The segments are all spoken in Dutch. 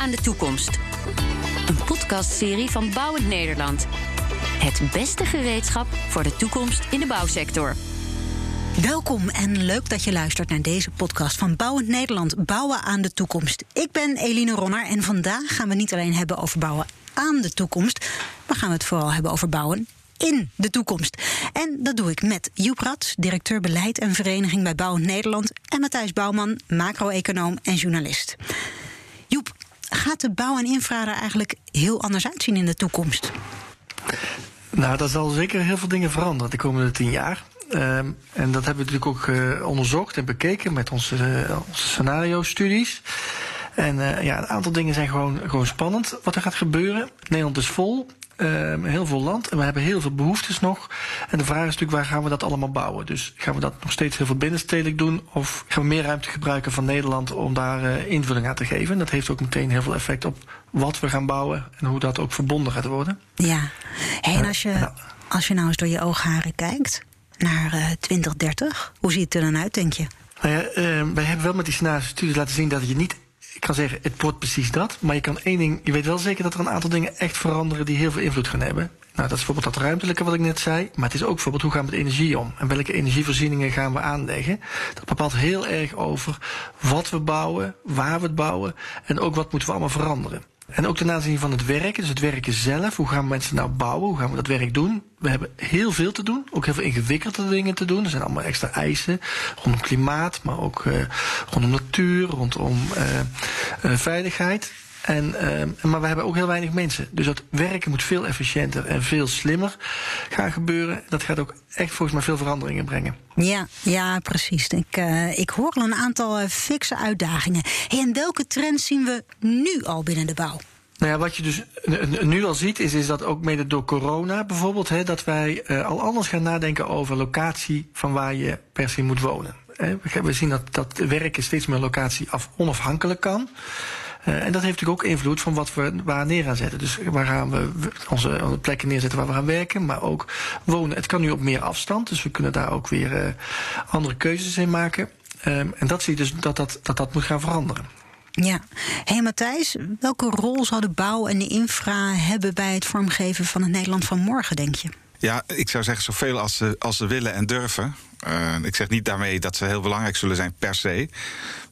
aan de toekomst. Een podcastserie van Bouwend Nederland. Het beste gereedschap voor de toekomst in de bouwsector. Welkom en leuk dat je luistert naar deze podcast van Bouwend Nederland, Bouwen aan de Toekomst. Ik ben Eline Ronner en vandaag gaan we niet alleen hebben over bouwen aan de toekomst, maar gaan we het vooral hebben over bouwen in de toekomst. En dat doe ik met Joep Rats, directeur beleid en vereniging bij Bouwend Nederland, en Matthijs Bouwman, macro-econoom en journalist. Joep, gaat de bouw en infra er eigenlijk heel anders uitzien in de toekomst? Nou, dat zal zeker heel veel dingen veranderen de komende tien jaar. Um, en dat hebben we natuurlijk ook uh, onderzocht en bekeken met onze, uh, onze scenario-studies. En uh, ja, een aantal dingen zijn gewoon, gewoon spannend wat er gaat gebeuren. Nederland is vol. Um, heel veel land en we hebben heel veel behoeftes nog. En de vraag is natuurlijk, waar gaan we dat allemaal bouwen? Dus gaan we dat nog steeds heel veel binnenstedelijk doen? Of gaan we meer ruimte gebruiken van Nederland om daar uh, invulling aan te geven? Dat heeft ook meteen heel veel effect op wat we gaan bouwen en hoe dat ook verbonden gaat worden. Ja, hey, en als je, nou, als je nou eens door je oogharen kijkt naar uh, 2030, hoe ziet het er dan uit, denk je? Nou ja, uh, wij hebben wel met die scenario-studies laten zien dat je niet ik kan zeggen, het wordt precies dat. Maar je kan één ding, je weet wel zeker dat er een aantal dingen echt veranderen die heel veel invloed gaan hebben. Nou, dat is bijvoorbeeld dat ruimtelijke wat ik net zei. Maar het is ook bijvoorbeeld hoe gaan we met energie om? En welke energievoorzieningen gaan we aanleggen? Dat bepaalt heel erg over wat we bouwen, waar we het bouwen. En ook wat moeten we allemaal veranderen. En ook ten aanzien van het werken, dus het werken zelf. Hoe gaan mensen nou bouwen? Hoe gaan we dat werk doen? We hebben heel veel te doen. Ook heel veel ingewikkelde dingen te doen. Er zijn allemaal extra eisen rondom klimaat, maar ook uh, rondom natuur, rondom uh, uh, veiligheid. En, uh, maar we hebben ook heel weinig mensen. Dus dat werken moet veel efficiënter en veel slimmer gaan gebeuren. Dat gaat ook echt volgens mij veel veranderingen brengen. Ja, ja precies. Ik, uh, ik hoor al een aantal uh, fikse uitdagingen. Hey, en welke trends zien we nu al binnen de bouw? Nou ja, wat je dus nu al ziet, is, is dat ook mede door corona bijvoorbeeld, hè, dat wij uh, al anders gaan nadenken over locatie van waar je per se moet wonen. We zien dat, dat werken steeds meer locatie af, onafhankelijk kan. Uh, en dat heeft natuurlijk ook invloed van wat we waar neer gaan zetten. Dus waar gaan we onze, onze plekken neerzetten waar we gaan werken, maar ook wonen. Het kan nu op meer afstand, dus we kunnen daar ook weer uh, andere keuzes in maken. Um, en dat zie je dus dat dat, dat dat moet gaan veranderen. Ja. Hey Matthijs, welke rol zou de bouw en de infra hebben bij het vormgeven van het Nederland van morgen, denk je? Ja, ik zou zeggen zoveel als ze, als ze willen en durven. Uh, ik zeg niet daarmee dat ze heel belangrijk zullen zijn per se.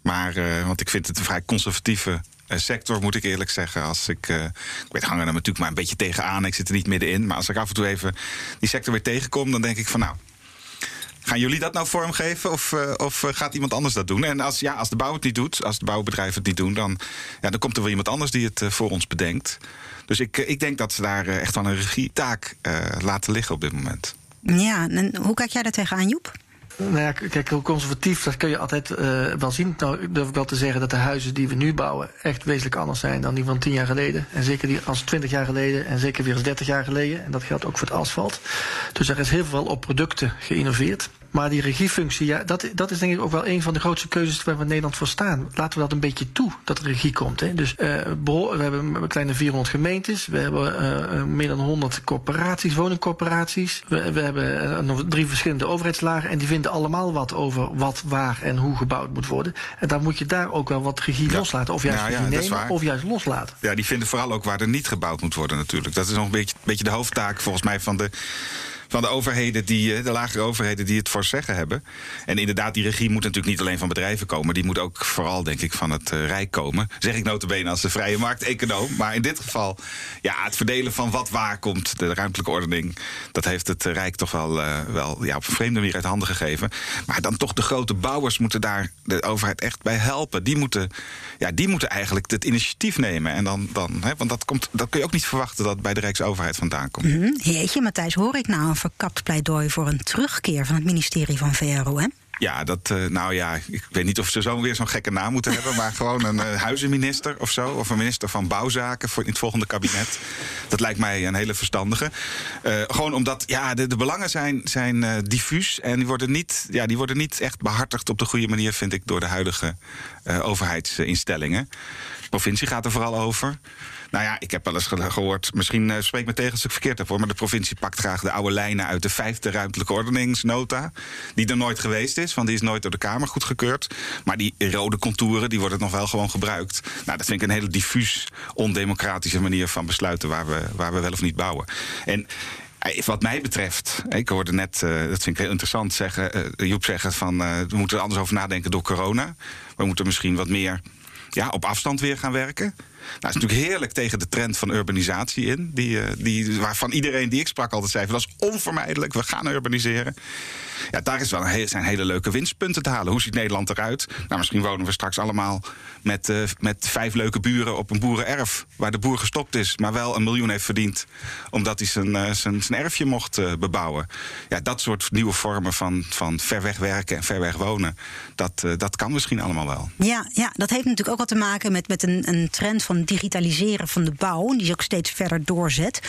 Maar, uh, want ik vind het een vrij conservatieve sector, moet ik eerlijk zeggen. Als ik, uh, ik weet, hang er natuurlijk maar een beetje tegenaan. Ik zit er niet middenin. Maar als ik af en toe even die sector weer tegenkom, dan denk ik van nou. Gaan jullie dat nou vormgeven of, uh, of gaat iemand anders dat doen? En als, ja, als de bouw het niet doet, als de bouwbedrijven het niet doen, dan, ja, dan komt er wel iemand anders die het voor ons bedenkt. Dus ik, ik denk dat ze daar echt wel een regietaak laten liggen op dit moment. Ja, en hoe kijk jij daar tegenaan, Joep? Nou ja, kijk, hoe conservatief, dat kun je altijd uh, wel zien. Nou durf ik wel te zeggen dat de huizen die we nu bouwen echt wezenlijk anders zijn dan die van tien jaar geleden. En zeker die als twintig jaar geleden en zeker weer als dertig jaar geleden. En dat geldt ook voor het asfalt. Dus er is heel veel op producten geïnnoveerd. Maar die regiefunctie, ja, dat, dat is denk ik ook wel een van de grootste keuzes waar we in Nederland voor staan. Laten we dat een beetje toe, dat er regie komt. Hè. Dus uh, we hebben een kleine 400 gemeentes, we hebben uh, meer dan 100 corporaties, woningcorporaties. We, we hebben nog drie verschillende overheidslagen en die vinden allemaal wat over wat, waar en hoe gebouwd moet worden. En dan moet je daar ook wel wat regie ja. loslaten. Of juist ja, regie nemen, of juist loslaten. Ja, die vinden vooral ook waar er niet gebouwd moet worden natuurlijk. Dat is nog een beetje, beetje de hoofdtaak volgens mij van de van de overheden die, de lagere overheden die het voor zeggen hebben. En inderdaad, die regie moet natuurlijk niet alleen van bedrijven komen. Die moet ook vooral, denk ik, van het uh, Rijk komen. Zeg ik notabene als de vrije markteconoom. Maar in dit geval, ja, het verdelen van wat waar komt, de ruimtelijke ordening. Dat heeft het Rijk toch wel, wel ja, op een vreemde manier uit handen gegeven. Maar dan toch de grote bouwers moeten daar de overheid echt bij helpen. Die moeten, ja, die moeten eigenlijk het initiatief nemen. En dan, dan hè, want dat, komt, dat kun je ook niet verwachten dat bij de Rijksoverheid vandaan komt. Mm -hmm. Jeetje, Matthijs, hoor ik nou verkapt pleidooi voor een terugkeer van het ministerie van VRO, hè? Ja, dat, uh, nou ja, ik weet niet of ze zo weer zo'n gekke naam moeten hebben, maar gewoon een uh, huizenminister of zo, of een minister van bouwzaken voor in het volgende kabinet. Dat lijkt mij een hele verstandige. Uh, gewoon omdat, ja, de, de belangen zijn, zijn diffuus en die worden, niet, ja, die worden niet echt behartigd op de goede manier, vind ik, door de huidige overheidsinstellingen. provincie gaat er vooral over. Nou ja, ik heb wel eens gehoord, misschien uh, spreek me tegen als ik verkeerd heb hoor, maar de provincie pakt graag de oude lijnen uit de vijfde ruimtelijke ordeningsnota. Die er nooit geweest is, want die is nooit door de Kamer goedgekeurd. Maar die rode contouren, die worden nog wel gewoon gebruikt. Nou, dat vind ik een hele diffuus, ondemocratische manier van besluiten waar we, waar we wel of niet bouwen. En eh, wat mij betreft, ik hoorde net, uh, dat vind ik heel interessant, zeggen, uh, Joep zeggen van we moeten er anders over nadenken door corona. We moeten misschien wat meer ja, op afstand weer gaan werken. Nou, is natuurlijk heerlijk tegen de trend van urbanisatie in. Die, die, waarvan iedereen die ik sprak altijd zei: dat is onvermijdelijk, we gaan urbaniseren. Ja, daar is wel een zijn hele leuke winstpunten te halen. Hoe ziet Nederland eruit? Nou, misschien wonen we straks allemaal met, uh, met vijf leuke buren op een boerenerf. Waar de boer gestopt is, maar wel een miljoen heeft verdiend. Omdat hij zijn, uh, zijn, zijn erfje mocht bebouwen. Ja, dat soort nieuwe vormen van, van ver weg werken en ver weg wonen. Dat, dat kan misschien allemaal wel. Ja, ja, dat heeft natuurlijk ook wat te maken met, met een, een trend van digitaliseren van de bouw. Die zich ook steeds verder doorzet.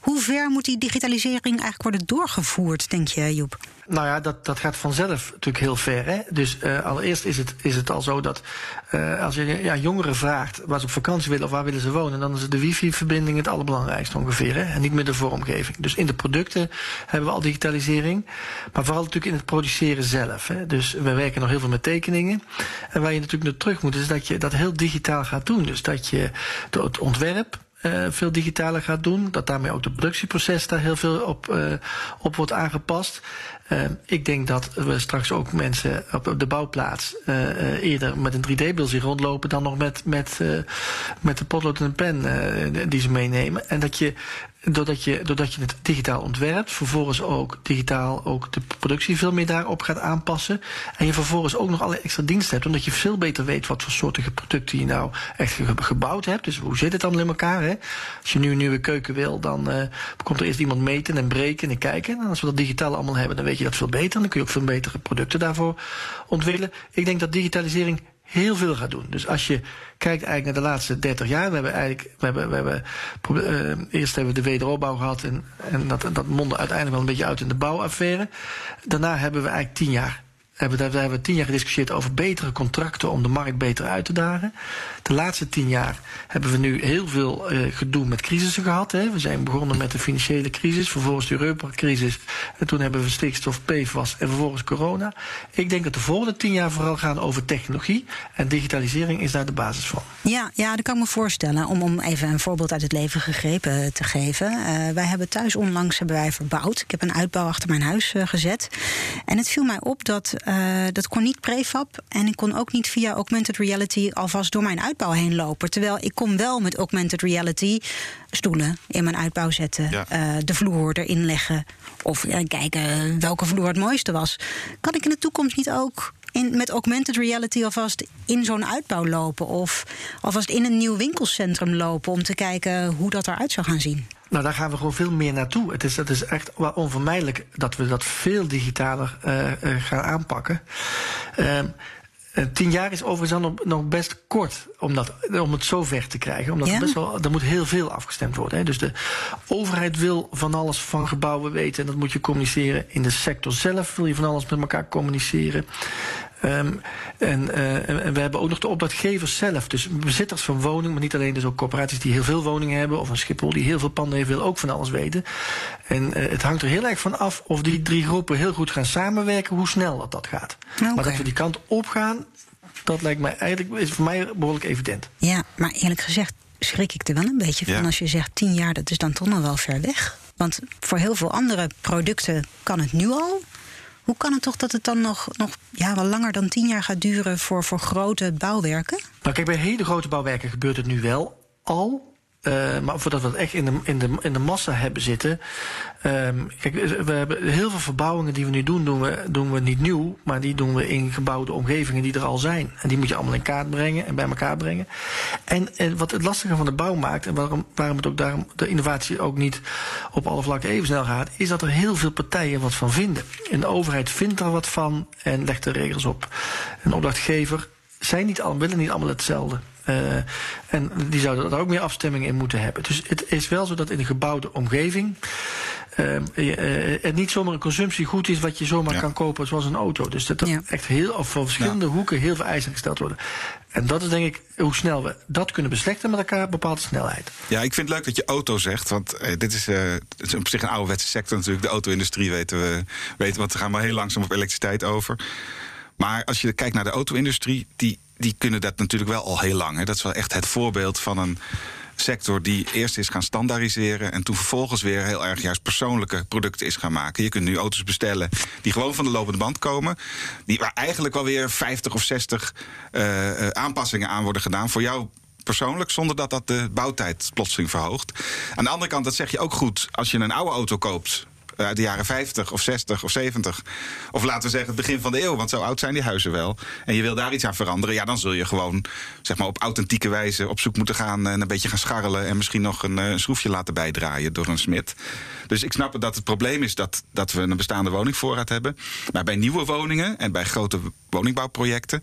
Hoe ver moet die digitalisering eigenlijk worden doorgevoerd, denk je, Joep? Nou ja, dat, dat gaat vanzelf natuurlijk heel ver. Hè? Dus uh, allereerst is het, is het al zo dat uh, als je ja, jongeren vraagt waar ze op vakantie willen of waar willen ze wonen, dan is de wifi-verbinding het allerbelangrijkste ongeveer. Hè? En niet meer de vormgeving. Dus in de producten hebben we al digitalisering. Maar vooral natuurlijk in het produceren zelf. Hè? Dus we werken nog heel veel met tekeningen. En waar je natuurlijk naar terug moet, is dat je dat heel digitaal gaat doen. Dus dat je het ontwerp uh, veel digitaler gaat doen. Dat daarmee ook de productieproces daar heel veel op, uh, op wordt aangepast. Uh, ik denk dat we straks ook mensen op de bouwplaats eerder met een 3D-beeld zien rondlopen dan nog met, met, met de potlood en een pen die ze meenemen. En dat je doordat je, doordat je het digitaal ontwerpt, vervolgens ook digitaal ook de productie veel meer daarop gaat aanpassen. En je vervolgens ook nog alle extra diensten hebt, omdat je veel beter weet wat voor soortige producten je nou echt gebouwd hebt. Dus hoe zit het dan in elkaar? Hè? Als je nu een nieuwe keuken wil, dan uh, komt er eerst iemand meten en breken en kijken. En als we dat digitaal allemaal hebben, dan weet je dat veel beter. Dan kun je ook veel betere producten daarvoor ontwikkelen. Ik denk dat digitalisering heel veel gaat doen. Dus als je kijkt eigenlijk naar de laatste 30 jaar, we hebben eigenlijk, we hebben, we hebben uh, eerst hebben we de wederopbouw gehad en, en dat, dat mondde uiteindelijk wel een beetje uit in de bouwaffaire. Daarna hebben we eigenlijk 10 jaar hebben, hebben we tien jaar gediscussieerd over betere contracten om de markt beter uit te dagen. De laatste tien jaar hebben we nu heel veel uh, gedoe met crisissen gehad. Hè. We zijn begonnen met de financiële crisis, vervolgens de Europa-crisis. En toen hebben we stikstof, PFAS en vervolgens corona. Ik denk dat de volgende tien jaar vooral gaan over technologie. En digitalisering is daar de basis van. Ja, ja dat kan ik me voorstellen. Om, om even een voorbeeld uit het leven gegrepen te geven. Uh, wij hebben thuis onlangs hebben wij verbouwd. Ik heb een uitbouw achter mijn huis gezet. En het viel mij op dat uh, dat kon niet prefab. En ik kon ook niet via augmented reality alvast door mijn uitbouw heen lopen. Terwijl ik kon wel met augmented reality stoelen in mijn uitbouw zetten. Ja. Uh, de vloer erin leggen. Of uh, kijken welke vloer het mooiste was. Kan ik in de toekomst niet ook in, met augmented reality alvast in zo'n uitbouw lopen? Of alvast in een nieuw winkelcentrum lopen om te kijken hoe dat eruit zou gaan zien? Nou, daar gaan we gewoon veel meer naartoe. Het is, het is echt wel onvermijdelijk dat we dat veel digitaler uh, uh, gaan aanpakken. Uh, tien jaar is overigens nog, nog best kort om, dat, om het zo ver te krijgen. Omdat ja? best wel, er moet heel veel afgestemd worden. Hè. Dus de overheid wil van alles van gebouwen weten. En dat moet je communiceren. In de sector zelf wil je van alles met elkaar communiceren. Um, en, uh, en, we hebben ook nog de opdrachtgevers zelf. Dus bezitters van woningen, maar niet alleen dus ook corporaties die heel veel woningen hebben. Of een Schiphol die heel veel panden heeft, wil ook van alles weten. En uh, het hangt er heel erg van af of die drie groepen heel goed gaan samenwerken, hoe snel dat, dat gaat. Okay. Maar dat we die kant op gaan, dat lijkt mij eigenlijk, is voor mij behoorlijk evident. Ja, maar eerlijk gezegd schrik ik er wel een beetje van ja. als je zegt tien jaar, dat is dan toch nog wel ver weg. Want voor heel veel andere producten kan het nu al. Hoe kan het toch dat het dan nog, nog ja, wel langer dan tien jaar gaat duren voor, voor grote bouwwerken? Nou, kijk, bij hele grote bouwwerken gebeurt het nu wel al. Uh, maar voordat we het echt in de, in de, in de massa hebben zitten. Um, kijk, we hebben heel veel verbouwingen die we nu doen, doen we, doen we niet nieuw, maar die doen we in gebouwde omgevingen die er al zijn. En die moet je allemaal in kaart brengen en bij elkaar brengen. En, en wat het lastige van de bouw maakt, en waarom, waarom het ook daarom de innovatie ook niet op alle vlakken even snel gaat, is dat er heel veel partijen wat van vinden. En de overheid vindt er wat van en legt er regels op. Een opdrachtgever zijn niet, willen niet allemaal hetzelfde. Uh, en die zouden daar ook meer afstemming in moeten hebben. Dus het is wel zo dat in een gebouwde omgeving. Uh, het niet zomaar een consumptiegoed is wat je zomaar ja. kan kopen zoals een auto. Dus dat er ja. echt heel, of van verschillende ja. hoeken heel veel eisen gesteld worden. En dat is denk ik hoe snel we dat kunnen beslechten met elkaar, bepaalde snelheid. Ja, ik vind het leuk dat je auto zegt. Want eh, dit is, uh, het is op zich een ouderwetse sector natuurlijk. De auto-industrie weten we, weten, want we gaan maar heel langzaam op elektriciteit over. Maar als je kijkt naar de auto-industrie, die, die kunnen dat natuurlijk wel al heel lang. Hè. Dat is wel echt het voorbeeld van een sector die eerst is gaan standaardiseren en toen vervolgens weer heel erg juist persoonlijke producten is gaan maken. Je kunt nu auto's bestellen die gewoon van de lopende band komen, die waar eigenlijk wel weer 50 of 60 uh, aanpassingen aan worden gedaan voor jou persoonlijk, zonder dat dat de bouwtijd plotseling verhoogt. Aan de andere kant, dat zeg je ook goed, als je een oude auto koopt uit de jaren 50 of 60 of 70. Of laten we zeggen het begin van de eeuw, want zo oud zijn die huizen wel. En je wil daar iets aan veranderen, ja, dan zul je gewoon zeg maar, op authentieke wijze op zoek moeten gaan en een beetje gaan scharrelen en misschien nog een, een schroefje laten bijdraaien door een smid. Dus ik snap dat het probleem is dat, dat we een bestaande woningvoorraad hebben. Maar bij nieuwe woningen en bij grote woningbouwprojecten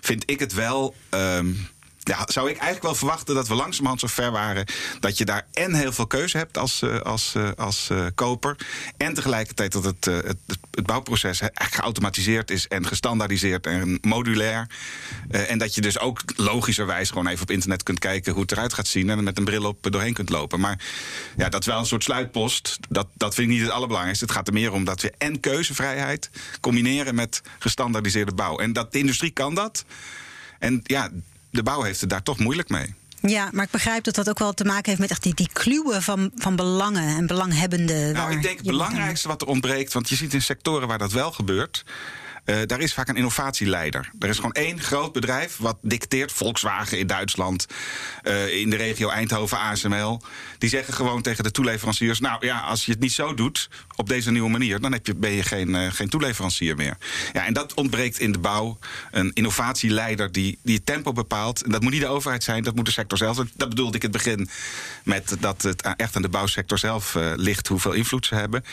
vind ik het wel. Um, ja, zou ik eigenlijk wel verwachten dat we langzamerhand zo ver waren dat je daar en heel veel keuze hebt als, uh, als, uh, als uh, koper. En tegelijkertijd dat het, het, het, bouwproces geautomatiseerd is en gestandaardiseerd en modulair. en dat je dus ook logischerwijs gewoon even op internet kunt kijken hoe het eruit gaat zien. En met een bril op doorheen kunt lopen. Maar ja, dat is wel een soort sluitpost. Dat, dat vind ik niet het allerbelangrijkste. Het gaat er meer om dat we en keuzevrijheid combineren met gestandaardiseerde bouw. En dat de industrie kan dat. En ja, de bouw heeft het daar toch moeilijk mee. Ja, maar ik begrijp dat dat ook wel te maken heeft met echt die, die kluwen van, van belangen en belanghebbenden. Nou, ik denk het belangrijkste wat er ontbreekt, want je ziet in sectoren waar dat wel gebeurt. Uh, daar is vaak een innovatieleider. Er is gewoon één groot bedrijf wat dicteert. Volkswagen in Duitsland, uh, in de regio Eindhoven, ASML. Die zeggen gewoon tegen de toeleveranciers: Nou ja, als je het niet zo doet, op deze nieuwe manier, dan heb je, ben je geen, uh, geen toeleverancier meer. Ja, en dat ontbreekt in de bouw. Een innovatieleider die, die het tempo bepaalt. En dat moet niet de overheid zijn, dat moet de sector zelf. Dat bedoelde ik het begin met dat het echt aan de bouwsector zelf ligt hoeveel invloed ze hebben.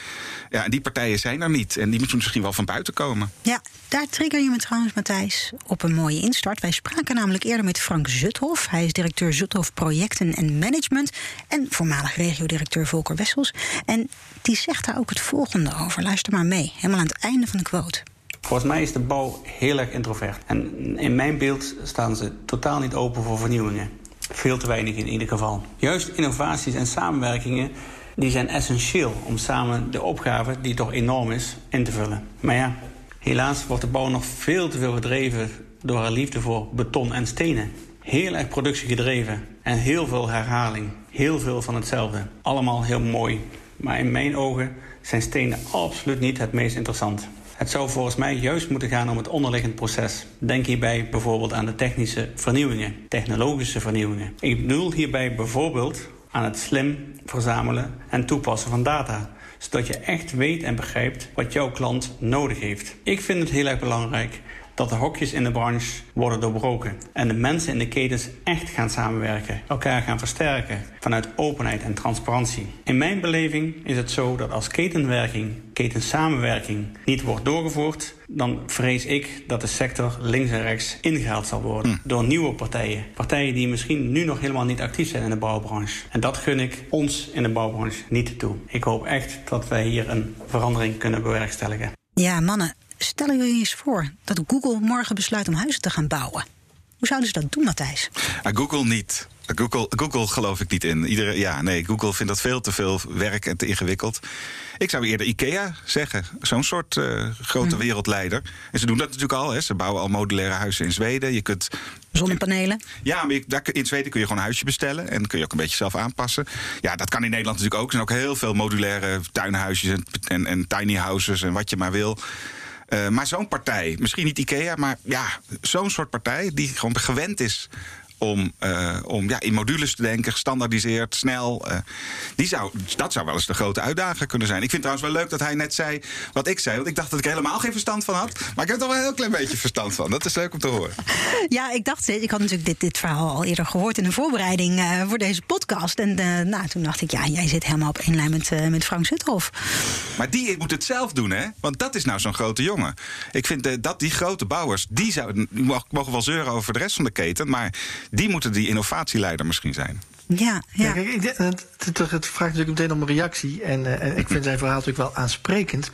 Ja, en die partijen zijn er niet. En die moeten misschien wel van buiten komen. Ja, daar trigger je me trouwens, Matthijs, op een mooie instart. Wij spraken namelijk eerder met Frank Zuthof. Hij is directeur Zuthof Projecten en Management. En voormalig regiodirecteur Volker Wessels. En die zegt daar ook het volgende over. Luister maar mee, helemaal aan het einde van de quote. Volgens mij is de bouw heel erg introvert. En in mijn beeld staan ze totaal niet open voor vernieuwingen. Veel te weinig in ieder geval. Juist innovaties en samenwerkingen die zijn essentieel om samen de opgave, die toch enorm is, in te vullen. Maar ja, Helaas wordt de bouw nog veel te veel gedreven door haar liefde voor beton en stenen. Heel erg productiegedreven en heel veel herhaling. Heel veel van hetzelfde. Allemaal heel mooi. Maar in mijn ogen zijn stenen absoluut niet het meest interessant. Het zou volgens mij juist moeten gaan om het onderliggend proces. Denk hierbij bijvoorbeeld aan de technische vernieuwingen, technologische vernieuwingen. Ik bedoel hierbij bijvoorbeeld aan het slim verzamelen en toepassen van data zodat je echt weet en begrijpt wat jouw klant nodig heeft. Ik vind het heel erg belangrijk dat de hokjes in de branche worden doorbroken en de mensen in de ketens echt gaan samenwerken, elkaar gaan versterken vanuit openheid en transparantie. In mijn beleving is het zo dat als ketenwerking, ketensamenwerking niet wordt doorgevoerd, dan vrees ik dat de sector links en rechts ingehaald zal worden hm. door nieuwe partijen. Partijen die misschien nu nog helemaal niet actief zijn in de bouwbranche. En dat gun ik ons in de bouwbranche niet toe. Ik hoop echt dat wij hier een verandering kunnen bewerkstelligen. Ja, mannen, Stellen jullie eens voor dat Google morgen besluit om huizen te gaan bouwen. Hoe zouden ze dat doen, Matthijs? Google niet. Google, Google geloof ik niet in. Iedere, ja, nee, Google vindt dat veel te veel werk en te ingewikkeld. Ik zou eerder IKEA zeggen. Zo'n soort uh, grote mhm. wereldleider. En ze doen dat natuurlijk al. Hè. Ze bouwen al modulaire huizen in Zweden. Je kunt. Zonnepanelen? Ja, maar daar, in Zweden kun je gewoon een huisje bestellen. En kun je ook een beetje zelf aanpassen. Ja, dat kan in Nederland natuurlijk ook. Er zijn ook heel veel modulaire tuinhuisjes en, en, en tiny houses en wat je maar wil. Uh, maar zo'n partij, misschien niet IKEA, maar ja, zo'n soort partij die gewoon gewend is om, uh, om ja, in modules te denken, gestandaardiseerd, snel. Uh, die zou, dat zou wel eens de grote uitdaging kunnen zijn. Ik vind het trouwens wel leuk dat hij net zei wat ik zei. Want ik dacht dat ik helemaal geen verstand van had. Maar ik heb er wel een heel klein beetje verstand van. Dat is leuk om te horen. Ja, ik dacht, ik had natuurlijk dit, dit verhaal al eerder gehoord in de voorbereiding uh, voor deze podcast. En nou, toen dacht ik, ja, jij zit helemaal op één lijn met, met Frank Zuthoff. Maar die moet het zelf doen, hè? Want dat is nou zo'n grote jongen. Ik vind dat die grote bouwers, die, zouden, die mogen wel zeuren over de rest van de keten. Maar Die moeten die innovatieleider misschien zijn. Ja, ja. Kijk, het, het, het, vraagt natuurlijk meteen om een reactie. En, eh, en ik vind zijn verhaal natuurlijk wel aansprekend.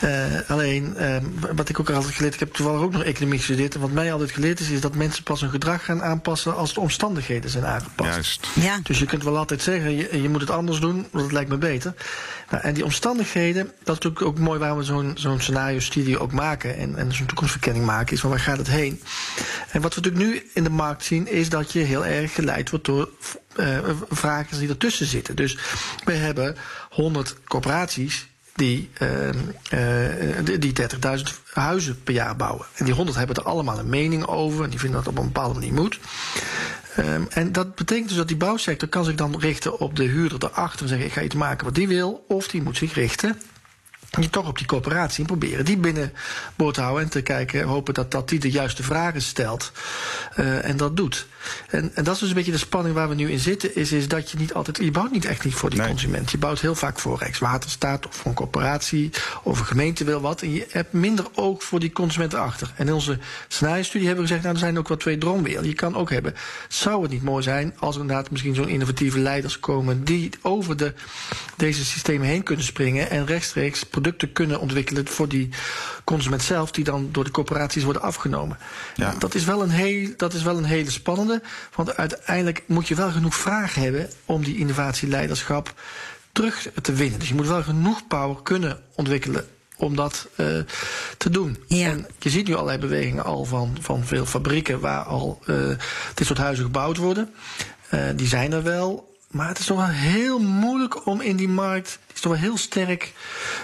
Eh, alleen, eh, wat ik ook al altijd geleerd, ik heb toevallig ook nog economie gestudeerd. En wat mij altijd geleerd is, is dat mensen pas hun gedrag gaan aanpassen als de omstandigheden zijn aangepast. Juist. ja. Dus je kunt wel altijd zeggen, je, je moet het anders doen, want het lijkt me beter. Nou, en die omstandigheden, dat is natuurlijk ook mooi waarom we zo'n zo'n scenario-studie ook maken en, en zo'n toekomstverkenning maken, is van waar gaat het heen? En wat we natuurlijk nu in de markt zien, is dat je heel erg geleid wordt door eh vragers die ertussen zitten. Dus we hebben 100 corporaties die, eh, eh, die- die 30.000 huizen per jaar bouwen. En die 100 hebben er allemaal een mening over en die vinden dat op een bepaalde manier moet. Ehm, en dat betekent dus dat die bouwsector kan zich dan richten op de huurder erachter en zeggen: ik ga iets maken wat die wil, of die moet zich richten. Je toch op die coöperatie en proberen die binnen boord te houden en te kijken, hopen dat, dat die de juiste vragen stelt eh, en dat doet. En, en dat is dus een beetje de spanning waar we nu in zitten, is, is dat je niet altijd, je bouwt niet echt niet voor die Nee. consument. Je bouwt heel vaak voor Rijkswaterstaat of voor een coöperatie of een gemeente wil wat. En je hebt minder oog voor die consument erachter. En in onze scenario-studie hebben we gezegd, nou er zijn ook wel twee droomwerelden. Je kan ook hebben, zou het niet mooi zijn als er inderdaad misschien zo'n innovatieve leiders komen die over de, deze systemen heen kunnen springen en rechtstreeks producten kunnen ontwikkelen voor die consument zelf, die dan door de corporaties worden afgenomen. Ja. Dat, is wel een heel, dat is wel een hele spannende, want uiteindelijk moet je wel genoeg vragen hebben om die innovatieleiderschap terug te winnen. Dus je moet wel genoeg power kunnen ontwikkelen om dat eh, te doen. Ja. En je ziet nu allerlei bewegingen al van, van veel fabrieken waar al eh, dit soort huizen gebouwd worden. Eh, die zijn er wel. Maar het is toch wel heel moeilijk om in die markt. Toch wel heel sterk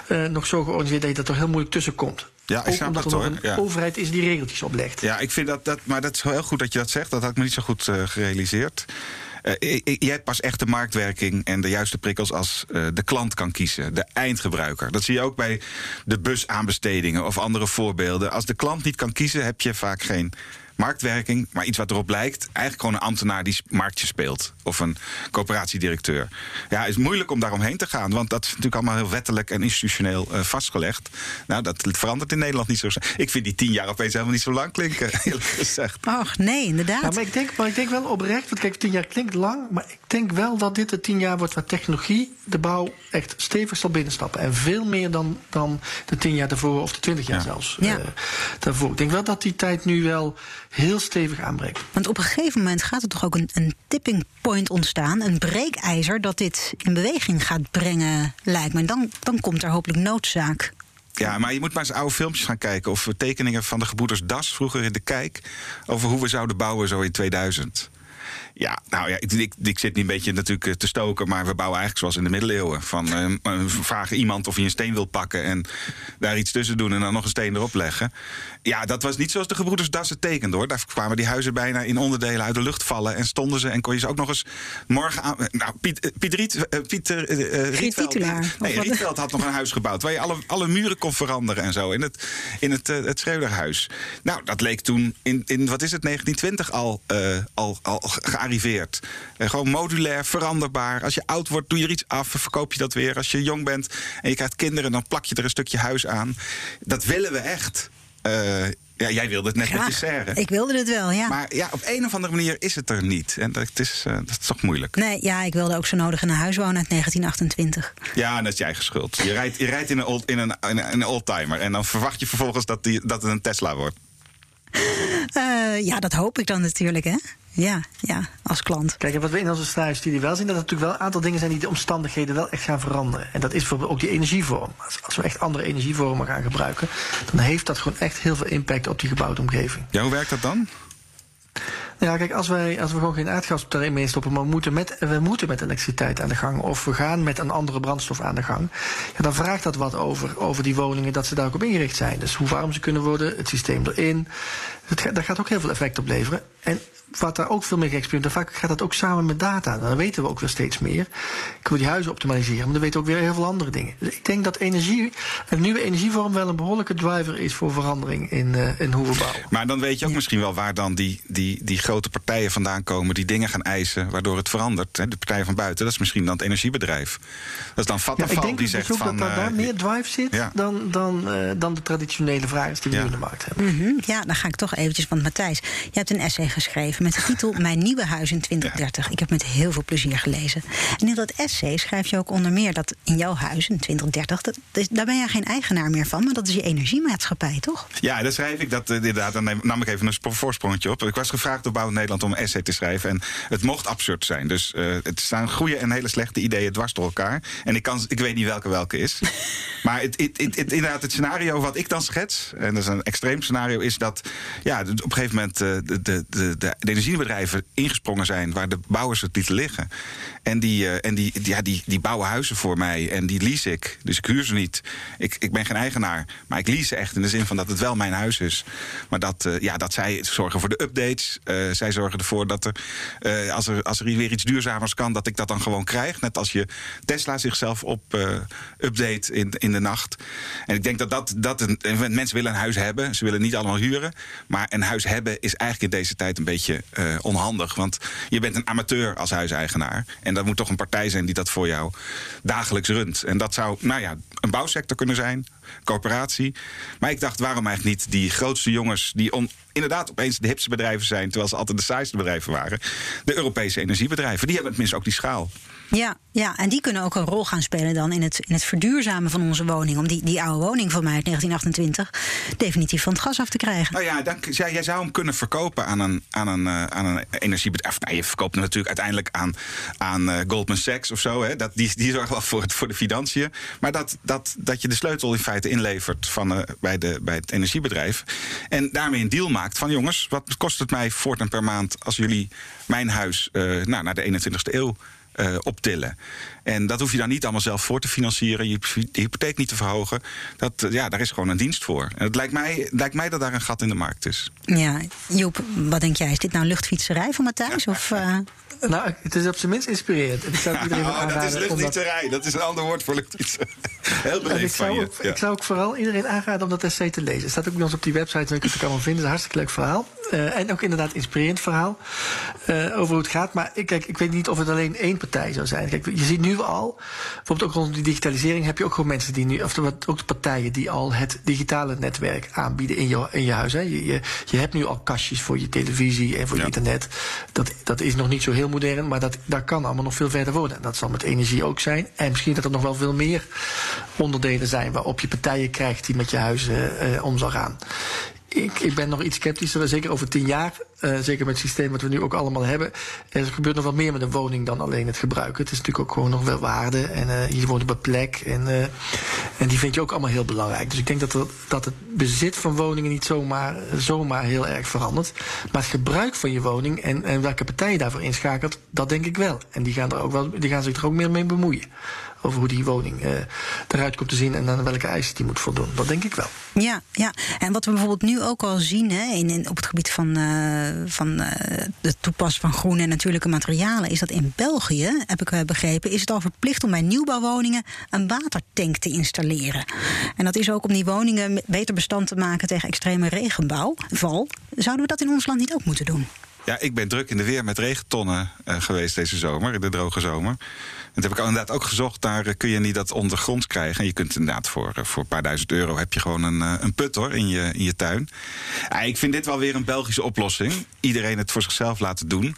eh, nog zo georganiseerd dat je er toch heel moeilijk tussen komt. Ja, ik snap dat, er hoor. een Ja. overheid is die regeltjes oplegt. Ja, ik vind dat, dat. Maar dat is wel heel goed dat je dat zegt. Dat had ik me niet zo goed eh, gerealiseerd. Eh, i- i- jij hebt pas echt de marktwerking en de juiste prikkels als eh, de klant kan kiezen, de eindgebruiker. Dat zie je ook bij de busaanbestedingen of andere voorbeelden. Als de klant niet kan kiezen, heb je vaak geen marktwerking, maar iets wat erop lijkt. Eigenlijk gewoon een ambtenaar die marktje speelt. Of een coöperatiedirecteur. Ja, het is moeilijk om daaromheen te gaan, want dat is natuurlijk allemaal heel wettelijk en institutioneel eh, vastgelegd. Nou, dat verandert in Nederland niet zo. snel. Ik vind die tien jaar opeens helemaal niet zo lang klinken, eerlijk gezegd. Och, nee, inderdaad. Ja, maar ik, denk, maar ik denk wel oprecht, want kijk, tien jaar klinkt lang, maar ik denk wel dat dit de tien jaar wordt waar technologie de bouw echt stevig zal binnenstappen. En veel meer dan, dan de tien jaar daarvoor of de twintig jaar Ja. zelfs Ja. eh, daarvoor. Ik denk wel dat die tijd nu wel heel stevig aanbreekt. Want op een gegeven moment gaat er toch ook een, een tipping point ontstaan, een breekijzer dat dit in beweging gaat brengen, lijkt me. En dan, dan komt er hopelijk noodzaak. Ja, maar je moet maar eens oude filmpjes gaan kijken. Of tekeningen van de gebroeders Das vroeger in de kijk. Over hoe we zouden bouwen zo in 2000. Ja, nou ja, ik, ik, ik zit niet een beetje natuurlijk eh, te stoken, maar we bouwen eigenlijk zoals in de middeleeuwen. Van eh, vragen iemand of hij een steen wil pakken en daar iets tussen doen en dan nog een steen erop leggen. Ja, dat was niet zoals de gebroeders Das het tekende hoor. Daar kwamen die huizen bijna in onderdelen uit de lucht vallen en stonden ze en kon je ze ook nog eens morgen aan. Nou, Piet, Piet Riet, Pieter Rietveld. Titulaar, of Nee, wat? Rietveld had nog een huis gebouwd waar je alle, alle muren kon veranderen en zo in het, in het, het Schreuderhuis. Nou, dat leek toen in, in wat is het, 1920 al, al, al gearriveerd. Eh, gewoon modulair, veranderbaar. Als je oud wordt, doe je er iets af, verkoop je dat weer. Als je jong bent en je krijgt kinderen, dan plak je er een stukje huis aan. Dat willen we echt. Eh, ja, jij wilde het net met je serre. Ik wilde het wel, ja. Maar ja, op een of andere manier is het er niet. En dat is, eh, dat is toch moeilijk. Nee, ja, ik wilde ook zo nodig in een huis wonen uit 1928. Ja, en dat is jij geschuld. Je rijdt, je rijdt in, een old, in, een, in een oldtimer. En dan verwacht je vervolgens dat, die, dat het een Tesla wordt. Ja, dat hoop ik dan natuurlijk, hè? Ja, ja, als klant. Kijk, en wat we in onze scenario-studie wel zien, dat er natuurlijk wel een aantal dingen zijn die de omstandigheden wel echt gaan veranderen. En dat is bijvoorbeeld ook die energievorm. Als, als we echt andere energievormen gaan gebruiken, dan heeft dat gewoon echt heel veel impact op die gebouwde omgeving. Ja, hoe werkt dat dan? Ja, kijk, als, wij, als we gewoon geen aardgas erin mee stoppen, maar we moeten, met, we moeten met elektriciteit aan de gang, of we gaan met een andere brandstof aan de gang, ja, dan vraagt dat wat over, over die woningen, dat ze daar ook op ingericht zijn. Dus hoe warm ze kunnen worden, het systeem erin. Het, gaat- dat gaat ook heel veel effect op leveren. En wat daar ook veel mee geëxperimenteerd vaak gaat dat ook samen met data. Dan weten we ook weer steeds meer. Kunnen we die huizen optimaliseren, maar dan weten we ook weer heel veel andere dingen. Dus ik denk dat energie, een nieuwe energievorm wel een behoorlijke driver is voor verandering in, eh, in hoe we bouwen. Maar dan weet je ook misschien wel waar dan die, die, die grote partijen vandaan komen... die dingen gaan eisen, waardoor het verandert. Hè, De partijen van buiten, dat is misschien dan het energiebedrijf. Dat is dan Ja, Vattenfall ik denk die zegt van... dat daar, daar eh, meer drive zit ja. dan, dan, eh, dan de traditionele vragers die we Ja. nu in de markt hebben. Mhm, Ja, dan ga ik toch eventjes, want Matthijs, je hebt een essay geschreven met de titel Mijn nieuwe huis in 2030. Ik heb met heel veel plezier gelezen. En in dat essay schrijf je ook onder meer dat in jouw huis in 2030, dat, daar ben jij geen eigenaar meer van, maar dat is je energiemaatschappij, toch? Ja, daar schrijf ik dat uh, inderdaad. Dan nam ik even een voorsprongetje op. Ik was gevraagd door Nederland om een essay te schrijven. En het mocht absurd zijn. Dus uh, het staan goede en hele slechte ideeën dwars door elkaar. En ik, kan, ik weet niet welke welke is. maar het, het, het, inderdaad, het scenario wat ik dan schets, en dat is een extreem scenario, is dat ja, op een gegeven moment uh, de, de, de, de, energiebedrijven ingesprongen zijn waar de bouwers het lieten liggen. En die, uh, en die, ja, die, die bouwen huizen voor mij en die lease ik. Dus ik huur ze niet. Ik, ik ben geen eigenaar, maar ik lease echt in de zin van dat het wel mijn huis is. Maar dat, uh, ja, dat zij zorgen voor de updates. Uh, zij zorgen ervoor dat er, uh, als er, als er weer iets duurzamers kan, dat ik dat dan gewoon krijg. Net als je Tesla zichzelf op update in, in de nacht. En ik denk dat dat, dat een, mensen willen een huis hebben. Ze willen niet allemaal huren. Maar een huis hebben is eigenlijk in deze tijd een beetje onhandig. Want je bent een amateur als huiseigenaar. En dat moet toch een partij zijn die dat voor jou dagelijks runt. En dat zou, nou ja, een bouwsector kunnen zijn, coöperatie. Maar ik dacht, waarom eigenlijk niet die grootste jongens die inderdaad opeens de hipste bedrijven zijn, terwijl ze altijd de saaiste bedrijven waren. De Europese energiebedrijven. Die hebben tenminste ook die schaal. Ja, ja, en die kunnen ook een rol gaan spelen dan in het, in het verduurzamen van onze woning. Om die, die oude woning van mij uit 1928 definitief van het gas af te krijgen. Nou ja, dan, jij, jij zou hem kunnen verkopen aan een, aan een, uh, aan een energiebedrijf. Nou, je verkoopt hem natuurlijk uiteindelijk aan, aan uh, Goldman Sachs of zo. Hè. Dat, die, die zorgen wel voor, het, voor de financiën. Maar dat, dat, dat je de sleutel in feite inlevert van, uh, bij, de, bij het energiebedrijf. En daarmee een deal maakt van jongens, wat kost het mij voortaan per maand als jullie mijn huis nou, naar de 21ste eeuw uh, optillen. En dat hoef je dan niet allemaal zelf voor te financieren, je hypotheek niet te verhogen. Dat, ja, daar is gewoon een dienst voor. En het lijkt mij, lijkt mij dat daar een gat in de markt is. Ja, Joep, wat denk jij? Is dit nou luchtfietserij van Matthijs? Of, uh... Nou, het is op zijn minst inspirerend. Ik zou iedereen oh, dat is luchtfietserij, dat... dat is een ander woord voor luchtfietserij. Heel beleefd van je. Ook, ja. Ik zou ook vooral iedereen aanraden om dat essay te lezen. Het staat ook bij ons op die website, waar je het allemaal vinden. Het is een hartstikke leuk verhaal. Uh, en ook inderdaad inspirerend verhaal uh, over hoe het gaat. Maar ik, kijk, ik weet niet of het alleen één partij zou zijn. Kijk, je ziet nu al, bijvoorbeeld ook rond die digitalisering, heb je ook gewoon mensen die nu, of ook de partijen die al het digitale netwerk aanbieden in je, in je huis. Hè. Je, je, je hebt nu al kastjes voor je televisie en voor ja. je internet. Dat, dat is nog niet zo heel modern, maar dat, dat kan allemaal nog veel verder worden. En dat zal met energie ook zijn. En misschien dat er nog wel veel meer onderdelen zijn waarop je partijen krijgt die met je huis uh, om zal gaan. Ik, ik, ben nog iets sceptischer, zeker over tien jaar. Uh, zeker met het systeem wat we nu ook allemaal hebben. Er gebeurt nog wat meer met een woning dan alleen het gebruiken. Het is natuurlijk ook gewoon nog wel waarde. En uh, je woont op een plek. En, uh, en die vind je ook allemaal heel belangrijk. Dus ik denk dat, dat het bezit van woningen niet zomaar, zomaar heel erg verandert. Maar het gebruik van je woning en, en welke partij je daarvoor inschakelt, dat denk ik wel. En die gaan, er ook wel, die gaan zich er ook meer mee bemoeien over hoe die woning eruit komt te zien en aan welke eisen die moet voldoen. Dat denk ik wel. Ja, ja. en wat we bijvoorbeeld nu ook al zien hè, in, op het gebied van, van uh, de toepassing van groene en natuurlijke materialen, is dat in België, heb ik begrepen, is het al verplicht om bij nieuwbouwwoningen een watertank te installeren. En dat is ook om die woningen beter bestand te maken tegen extreme regenbouw. Val. Zouden we dat in ons land niet ook moeten doen? Ja, ik ben druk in de weer met regentonnen geweest deze zomer, de droge zomer. Dat heb ik inderdaad ook gezocht. Daar uh, kun je niet dat ondergronds krijgen. En je kunt inderdaad voor, uh, voor een paar duizend euro heb je gewoon een, een put hoor, in je, in je tuin. ik vind dit wel weer een Belgische oplossing. Iedereen het voor zichzelf laten doen.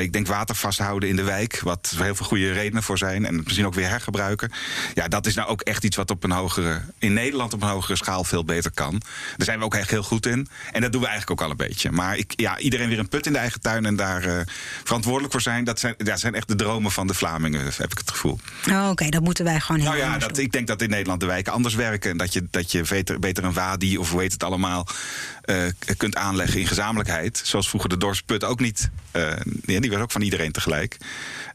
Ik denk water vasthouden in de wijk, wat er heel veel goede redenen voor zijn. En misschien ook weer hergebruiken. Ja, dat is nou ook echt iets wat op een hogere, in Nederland op een hogere schaal veel beter kan. Daar zijn we ook echt heel goed in. En dat doen we eigenlijk ook al een beetje. Maar ik, ja, iedereen weer een put in de eigen tuin en daar uh, verantwoordelijk voor zijn. Dat zijn, dat zijn echt de dromen van de Vlamingen, heb ik het gevoel. Oh, Oké, okay, dat moeten wij gewoon heel Nou ja, dat, ik denk dat in Nederland de wijken anders werken. En dat je, dat je beter, beter een wadi of hoe heet het allemaal uh, kunt aanleggen in gezamenlijkheid. Zoals vroeger de dorpsput ook niet. Uh, die ook van iedereen tegelijk.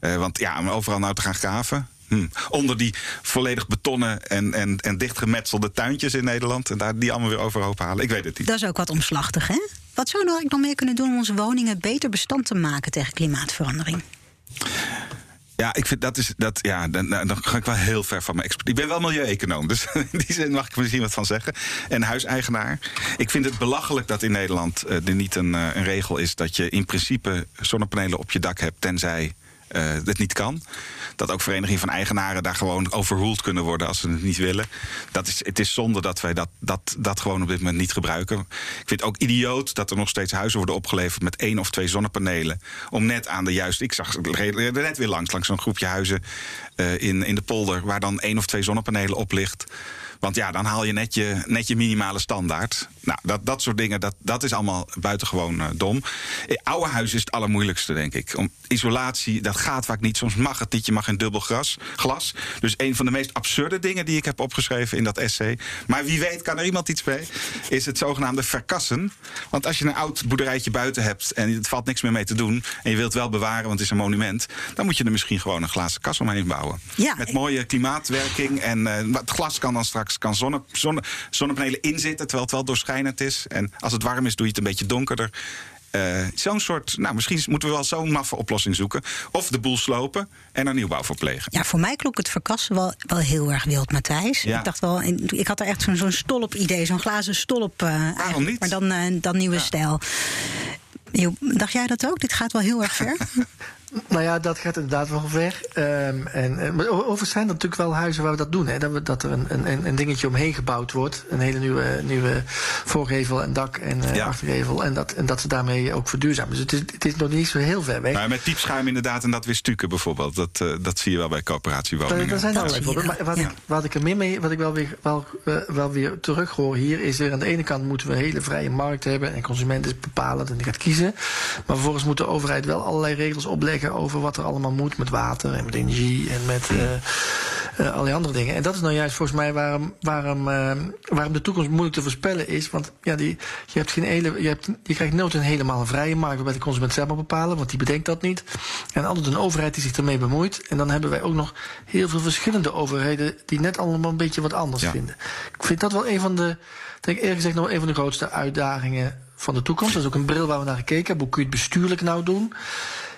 Uh, want ja, om overal nou te gaan graven. Hm. Onder die volledig betonnen en, en, en dichtgemetselde tuintjes in Nederland. En daar die allemaal weer overhoop halen. Ik weet het niet. Dat is ook wat omslachtig, hè? Wat zouden we nog meer kunnen doen om onze woningen beter bestand te maken tegen klimaatverandering? Ja, ik vind dat is dat. Ja, dan, dan ga ik wel heel ver van mijn expertise. Ik ben wel milieueconoom, dus in die zin mag ik misschien wat van zeggen. En huiseigenaar. Ik vind het belachelijk dat in Nederland uh, er niet een, uh, een regel is dat je in principe zonnepanelen op je dak hebt, tenzij eh, het niet kan. Dat ook verenigingen van eigenaren daar gewoon overruled kunnen worden als ze het niet willen. Dat is, het is zonde dat wij dat, dat, dat gewoon op dit moment niet gebruiken. Ik vind het ook idioot dat er nog steeds huizen worden opgeleverd met één of twee zonnepanelen. Om net aan de juiste. Ik zag er net weer langs, langs zo'n groepje huizen uh, in, in de polder, waar dan één of twee zonnepanelen op ligt. Want ja, dan haal je net je, net je minimale standaard. Nou, dat, dat soort dingen, dat, dat is allemaal buitengewoon uh, dom. In oude huis is het allermoeilijkste, denk ik. Om isolatie, dat gaat vaak niet. Soms mag het niet, je mag geen dubbel gras, glas. Dus een van de meest absurde dingen die ik heb opgeschreven in dat essay. Maar wie weet kan er iemand iets mee. Is het zogenaamde verkassen. Want als je een oud boerderijtje buiten hebt en het valt niks meer mee te doen. En je wilt wel bewaren, want het is een monument. Dan moet je er misschien gewoon een glazen kas omheen bouwen. Ja, Met mooie klimaatwerking. En uh, het glas kan dan straks kan zonne, zonne, zonnepanelen inzitten, terwijl het wel doorschijnend is. En als het warm is, doe je het een beetje donkerder. Uh, zo'n soort, nou, misschien moeten we wel zo'n maffe oplossing zoeken. Of de boel slopen en er nieuwbouw voor plegen. Ja, voor mij klonk het verkassen wel, wel heel erg wild, Matthijs. Ja. Ik dacht wel, ik had er echt zo'n zo'n stolp idee, zo'n glazen stolp. Uh, Waarom niet? Maar dan, uh, dan nieuwe ja. stijl. Jo, dacht jij dat ook? Dit gaat wel heel erg ver. Nou ja, dat gaat inderdaad wel ver. Um, en, maar overigens zijn er natuurlijk wel huizen waar we dat doen. Hè? Dat, we, dat er een, een, een dingetje omheen gebouwd wordt. Een hele nieuwe, nieuwe voorgevel en dak en uh, ja. achtergevel. En dat, en dat ze daarmee ook verduurzamen. Dus het is, het is nog niet zo heel ver weg. Maar met piepschuim inderdaad en dat weer stukken bijvoorbeeld. Dat, uh, dat zie je wel bij coöperatiewoningen. Er zijn allerlei voorbeelden. Maar wat, ja. ik, wat ik er meer mee, wat ik wel weer, wel, uh, wel weer terug hoor hier, is er aan de ene kant moeten we een hele vrije markt hebben. En consumenten bepalen en die gaat kiezen. Maar vervolgens moet de overheid wel allerlei regels opleggen over wat er allemaal moet met water en met energie en met uh, uh, al die andere dingen. En dat is nou juist volgens mij waarom, waarom, uh, waarom de toekomst moeilijk te voorspellen is. Want ja, die, je, hebt geen hele, je, hebt, je krijgt nooit een helemaal vrije markt waarbij de consument zelf mag bepalen, want die bedenkt dat niet. En altijd een overheid die zich ermee bemoeit. En dan hebben wij ook nog heel veel verschillende overheden die net allemaal een beetje wat anders ja. vinden. Ik vind dat wel een van de, denk ik eerlijk gezegd, nog een van de grootste uitdagingen van de toekomst. Dat is ook een bril waar we naar gekeken hebben. Hoe kun je het bestuurlijk nou doen?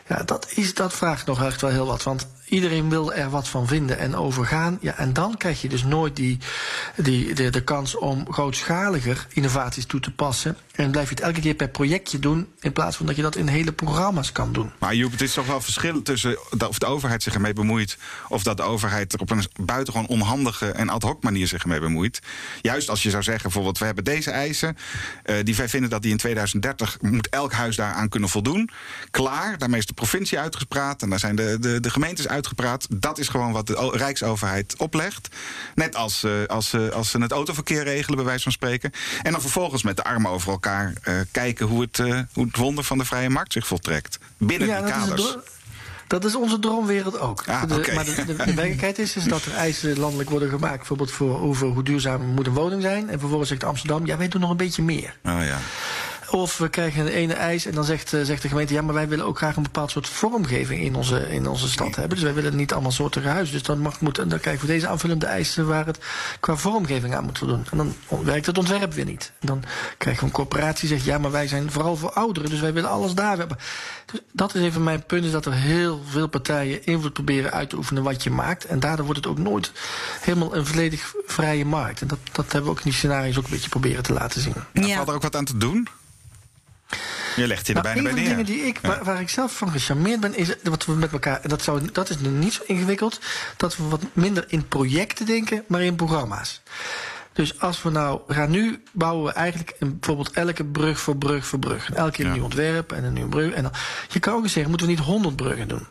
Ja, dat, is, dat vraagt nog echt wel heel wat. Want iedereen wil er wat van vinden en overgaan. Ja, en dan krijg je dus nooit die, die, de, de kans om grootschaliger innovaties toe te passen. En blijf je het elke keer per projectje doen. In plaats van dat je dat in hele programma's kan doen. Maar Joep, het is toch wel verschil tussen of de overheid zich ermee bemoeit. Of dat de overheid er op een buitengewoon onhandige en ad hoc manier zich ermee bemoeit. Juist als je zou zeggen, bijvoorbeeld, we hebben deze eisen. Uh, die wij vinden dat die in 2030 moet elk huis daaraan kunnen voldoen. Klaar, daarmee is de provincie uitgespraat. En daar zijn de, de, de gemeentes uitgepraat. Dat is gewoon wat de Rijksoverheid oplegt. Net als, uh, als, uh, als ze het autoverkeer regelen, bij wijze van spreken. En dan vervolgens met de armen over elkaar uh, kijken hoe het, hoe het wonder van de vrije markt zich voltrekt. Binnen ja, die kaders. Dat is onze droomwereld ook. Ah, de. Maar de, de, de werkelijkheid is, is dat er eisen landelijk worden gemaakt. Bijvoorbeeld voor over hoe duurzaam moet een woning zijn. En vervolgens zegt Amsterdam, ja, wij doen nog een beetje meer. Oh, ja. Of we krijgen een ene eis en dan zegt, uh, zegt de gemeente... ja, maar wij willen ook graag een bepaald soort vormgeving in onze, in onze stad hebben. Dus wij willen niet allemaal soorten huizen. Dus dan, mag, moet, dan krijgen we deze aanvullende eisen... waar het qua vormgeving aan moet voldoen. En dan werkt het ontwerp weer niet. En dan krijgen we een corporatie die zegt... ja, maar wij zijn vooral voor ouderen, dus wij willen alles daar hebben. Dus dat is even mijn punt, is dat er heel veel partijen... invloed proberen uit te oefenen wat je maakt. En daardoor wordt het ook nooit helemaal een volledig vrije markt. En dat, dat hebben we ook in die scenario's ook een beetje proberen te laten zien. En ja. valt er ook wat aan te doen? Je legt je er bijna bij neer. Een van de dingen die ik, waar, waar, ik zelf van gecharmeerd ben, is wat we met elkaar. En dat, zou, dat is nu niet zo ingewikkeld. Dat we wat minder in projecten denken, maar in programma's. Dus als we nou gaan nu bouwen we eigenlijk een, bijvoorbeeld elke brug voor brug voor brug. En elke keer een ja. nieuw ontwerp en een nieuwe brug. En dan, je kan ook eens zeggen, moeten we niet honderd bruggen doen?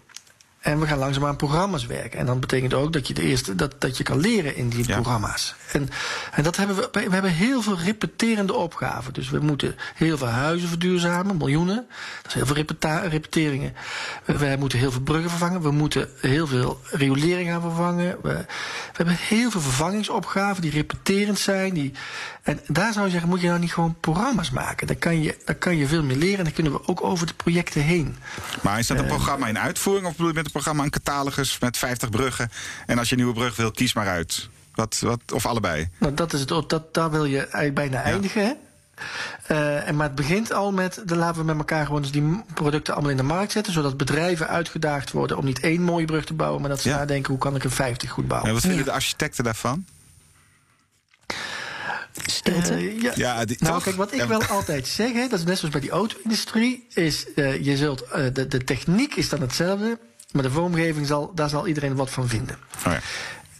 En we gaan langzaam aan programma's werken. En dan betekent ook dat je de eerste dat, dat je kan leren in die ja. programma's. En, en dat hebben we, we hebben heel veel repeterende opgaven. Dus we moeten heel veel huizen verduurzamen, miljoenen. Dat is heel veel repeteringen. We, moeten heel veel bruggen vervangen. We moeten heel veel riolering gaan vervangen. We, we hebben heel veel vervangingsopgaven die repeterend zijn. Die, en daar zou je zeggen, moet je nou niet gewoon programma's maken? Dan kan je, dan kan je veel meer leren en dan kunnen we ook over de projecten heen. Maar is dat een uh, programma in uitvoering of bedoel je met een programma een catalogus met 50 bruggen? En als je een nieuwe brug wil, kies maar uit. Wat, wat, of allebei? Nou, dat is het, dat, daar wil je eigenlijk bijna ja. eindigen. Hè? Uh, en maar het begint al met, dan laten we met elkaar gewoon dus die producten allemaal in de markt zetten, zodat bedrijven uitgedaagd worden om niet één mooie brug te bouwen, maar dat ze ja. nadenken hoe kan ik er 50 goed bouwen. En wat vinden ja. de architecten daarvan? Stilte. Uh, ja. ja die, nou, toch? kijk, wat ik wel altijd zeg, hè, dat is net zoals bij die auto-industrie, is uh, je zult, uh, de, de techniek is dan hetzelfde. Maar de vormgeving, zal, daar zal iedereen wat van vinden. Oh ja.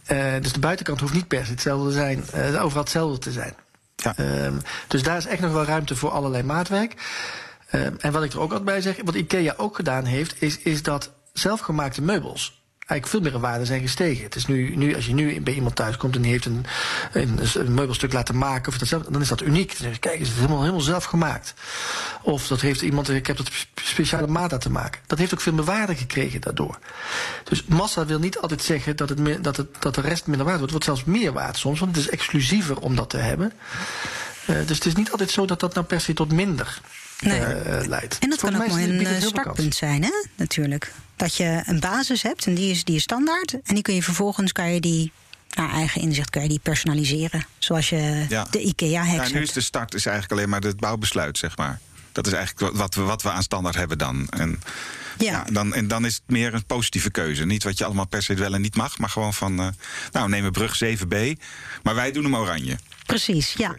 Eh, dus de buitenkant hoeft niet per se hetzelfde te zijn, eh, overal hetzelfde te zijn. Ja. Ehm, dus daar is echt nog wel ruimte voor allerlei maatwerk. Ehm, en wat ik er ook altijd bij zeg, wat IKEA ook gedaan heeft, is, is dat zelfgemaakte meubels eigenlijk veel meer waarde zijn gestegen. Het is nu, nu, als je nu bij iemand thuis komt en die heeft een, een, meubelstuk laten maken, of dat dan is dat uniek. Dan je, kijk, is het helemaal, helemaal zelf gemaakt. Of dat heeft iemand, ik heb dat speciale maat laten maken. Dat heeft ook veel meer waarde gekregen daardoor. Dus massa wil niet altijd zeggen dat, het, dat, het, dat de rest minder waard wordt. Het wordt zelfs meer waard soms, want het is exclusiever om dat te hebben. Eh, dus het is niet altijd zo dat dat nou per se tot minder Nee. eh, leidt. En dat Volgens kan ook mooi een eh, startpunt zijn, hè? Natuurlijk. Dat je een basis hebt en die is, die is standaard. En die kun je vervolgens, kan je die naar eigen inzicht, kan je die personaliseren. Zoals je Ja. de IKEA-hacks Ja, nu is hebt. de start is eigenlijk alleen maar het bouwbesluit, zeg maar. Dat is eigenlijk wat we, wat we aan standaard hebben dan. En, Ja. ja, dan, en dan is het meer een positieve keuze. Niet wat je allemaal per se wel en niet mag, maar gewoon van... eh, nou, neem een brug 7b, maar wij doen hem oranje. Precies, ja.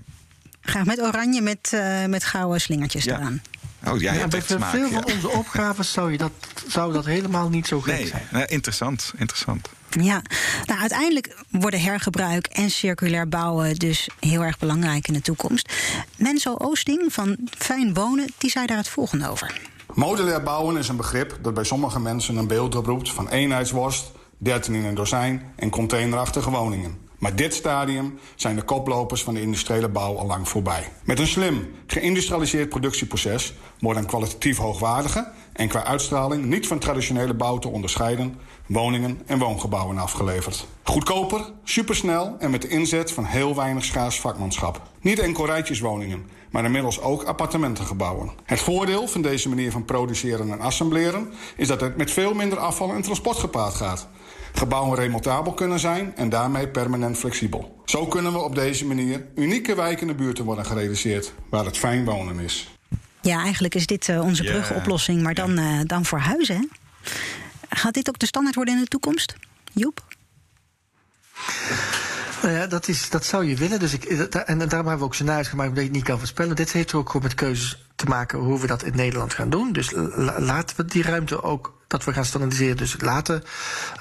Graag met oranje met, eh, met gouden slingertjes Ja. eraan. Oh, jij Ja, hebt bij smaak. veel ja. van onze opgaves zou, je dat, zou dat helemaal niet zo gek Nee, zijn. nee, interessant, interessant. Ja, nou uiteindelijk worden hergebruik en circulair bouwen dus heel erg belangrijk in de toekomst. Menzo Oosting van Fijn Wonen, die zei daar het volgende over. Modulair bouwen is een begrip dat bij sommige mensen een beeld oproept van eenheidsworst, 13 in een dozijn en containerachtige woningen. Maar dit stadium zijn de koplopers van de industriële bouw al lang voorbij. Met een slim, geïndustrialiseerd productieproces worden kwalitatief hoogwaardige en qua uitstraling niet van traditionele bouw te onderscheiden woningen en woongebouwen afgeleverd. Goedkoper, supersnel en met de inzet van heel weinig schaars vakmanschap. Niet enkel rijtjeswoningen, maar inmiddels ook appartementengebouwen. Het voordeel van deze manier van produceren en assembleren is dat het met veel minder afval en transport gepaard gaat. Gebouwen remontabel kunnen zijn en daarmee permanent flexibel. Zo kunnen we op deze manier unieke wijken en buurten worden gerealiseerd waar het fijn wonen is. Ja, eigenlijk is dit eh, onze brugoplossing, maar dan, eh, dan voor huizen. Hè? Gaat dit ook de standaard worden in de toekomst? Joep? Nou ja, dat, is, dat zou je willen. Dus ik, dat- en daarom hebben we ook scenario's gemaakt omdat je het niet kan voorspellen. Dit heeft ook gewoon met keuzes te maken hoe we dat in Nederland gaan doen. Dus la- laten we die ruimte ook, dat we gaan standaardiseren. Dus laten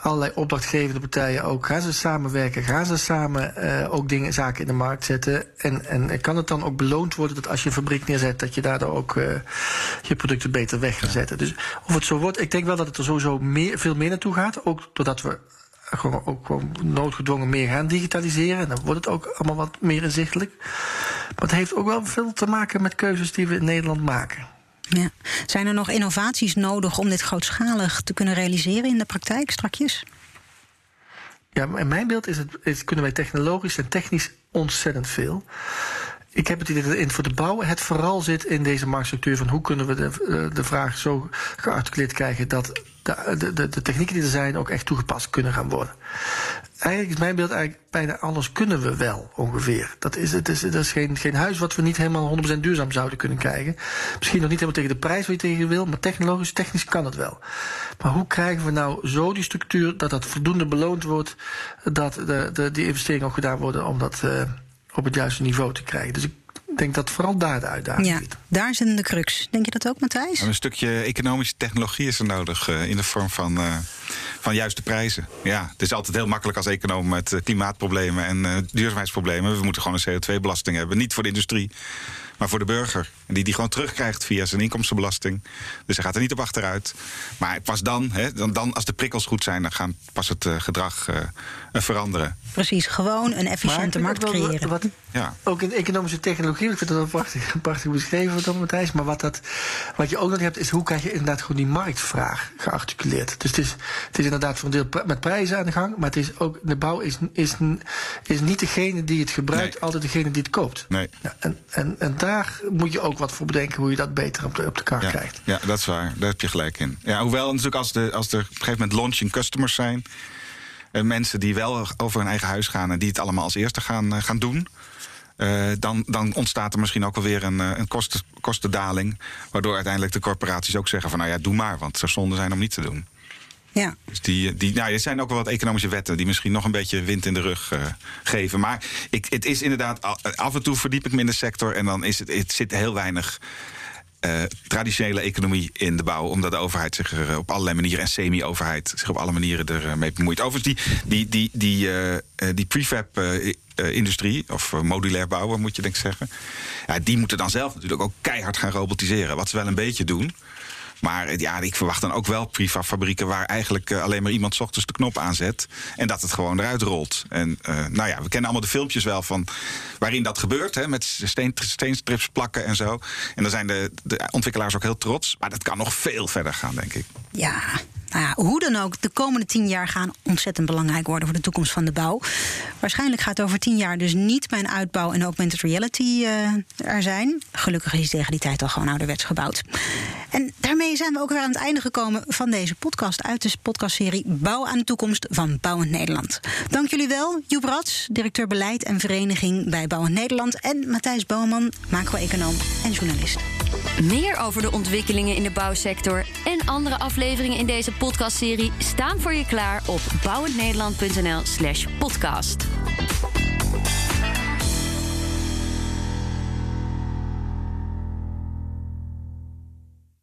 allerlei opdrachtgevende partijen ook, gaan ze samenwerken, gaan ze samen eh, ook dingen, zaken in de markt zetten. En, en kan het dan ook beloond worden dat als je een fabriek neerzet, dat je daardoor ook eh, je producten beter weg gaat zetten. Dus of het zo wordt, ik denk wel dat het er sowieso meer, veel meer naartoe gaat. Ook doordat we gewoon, ook gewoon noodgedwongen meer gaan digitaliseren. En dan wordt het ook allemaal wat meer inzichtelijk. Maar het heeft ook wel veel te maken met keuzes die we in Nederland maken. Ja. Zijn er nog innovaties nodig om dit grootschalig te kunnen realiseren in de praktijk strakjes? Ja, in mijn beeld is het, kunnen wij technologisch en technisch ontzettend veel. Ik heb het idee dat in voor de bouw het vooral zit in deze marktstructuur van hoe kunnen we de, eh, de vraag zo gearticuleerd krijgen dat de, de, de technieken die er zijn ook echt toegepast kunnen gaan worden. Eigenlijk is mijn beeld eigenlijk bijna alles kunnen we wel ongeveer. Dat is, het is, dat is geen, geen huis wat we niet helemaal 100% duurzaam zouden kunnen krijgen. Misschien nog niet helemaal tegen de prijs waar je tegen wil, maar technologisch, technisch kan het wel. Maar hoe krijgen we nou zo die structuur dat dat voldoende beloond wordt, dat de, de, die investeringen ook gedaan worden om dat eh, op het juiste niveau te krijgen. Dus ik denk dat vooral daar de uitdaging Ja, zit. daar zit de crux. Denk je dat ook, Matthijs? En een stukje economische technologie is er nodig eh, in de vorm van, eh, van juiste prijzen. Ja, het is altijd heel makkelijk als econoom met eh, klimaatproblemen en eh, duurzaamheidsproblemen. We moeten gewoon een CO2-belasting hebben. Niet voor de industrie, maar voor de burger. En die die gewoon terugkrijgt via zijn inkomstenbelasting. Dus hij gaat er niet op achteruit. Maar pas dan, hè, dan, dan als de prikkels goed zijn, dan gaan pas het eh, gedrag eh, eh, veranderen. Precies, gewoon een efficiënte markt wel creëren. Wat, Ja. Ook in economische technologie, ik vind dat wel prachtig, prachtig beschreven door Matthijs. Maar wat, dat, wat je ook nog hebt, is hoe krijg je inderdaad gewoon die marktvraag gearticuleerd. Dus het is, het is inderdaad voor een deel met prijzen aan de gang, maar het is ook, de bouw is, is, is niet degene die het gebruikt, Nee. altijd degene die het koopt. Nee. Ja, en, en, en daar moet je ook wat voor bedenken hoe je dat beter op de, op de kaart Ja, krijgt. ja, dat is waar. Daar heb je gelijk in. Ja, hoewel natuurlijk als, de, als er op een gegeven moment launching customers zijn... eh, mensen die wel over hun eigen huis gaan... en die het allemaal als eerste gaan, eh, gaan doen... eh, dan, dan ontstaat er misschien ook wel weer een, eh, een kosten, kostendaling... waardoor uiteindelijk de corporaties ook zeggen van... nou ja, doe maar, want het zou zonde zijn om niet te doen. Ja. Dus die, die, nou, er zijn ook wel wat economische wetten die misschien nog een beetje wind in de rug eh, geven. Maar ik, het is inderdaad, af en toe verdiep ik me in de sector en dan is het, het zit heel weinig uh, traditionele economie in de bouw. Omdat de overheid zich er op allerlei manieren en semi-overheid zich op alle manieren ermee bemoeit. Overigens, die, die, die, die, uh, die prefab. industrie, of modulair bouwen moet je denk ik zeggen. Ja, die moeten dan zelf natuurlijk ook keihard gaan robotiseren. Wat ze wel een beetje doen. Maar ja, ik verwacht dan ook wel prefab-fabrieken waar eigenlijk uh, alleen maar iemand ochtends de knop aanzet en dat het gewoon eruit rolt. En uh, nou ja, we kennen allemaal de filmpjes wel van waarin dat gebeurt, hè, met steen, steenstrips plakken en zo. En dan zijn de, de ontwikkelaars ook heel trots. Maar dat kan nog veel verder gaan, denk ik. Ja, nou ja, hoe dan ook, de komende tien jaar gaan ontzettend belangrijk worden voor de toekomst van de bouw. Waarschijnlijk gaat over tien jaar dus niet mijn uitbouw en augmented reality uh, er zijn. Gelukkig is tegen die tijd al gewoon ouderwets gebouwd. En daarmee zijn we ook weer aan het einde gekomen van deze podcast uit de podcastserie Bouw aan de toekomst van Bouwend Nederland. Dank jullie wel, Joep Rats, directeur beleid en vereniging bij Bouwend Nederland, en Matthijs Bouwman, macro-econoom en journalist. Meer over de ontwikkelingen in de bouwsector en andere afleveringen in deze podcastserie staan voor je klaar op bouwendnederland.nl/slash podcast.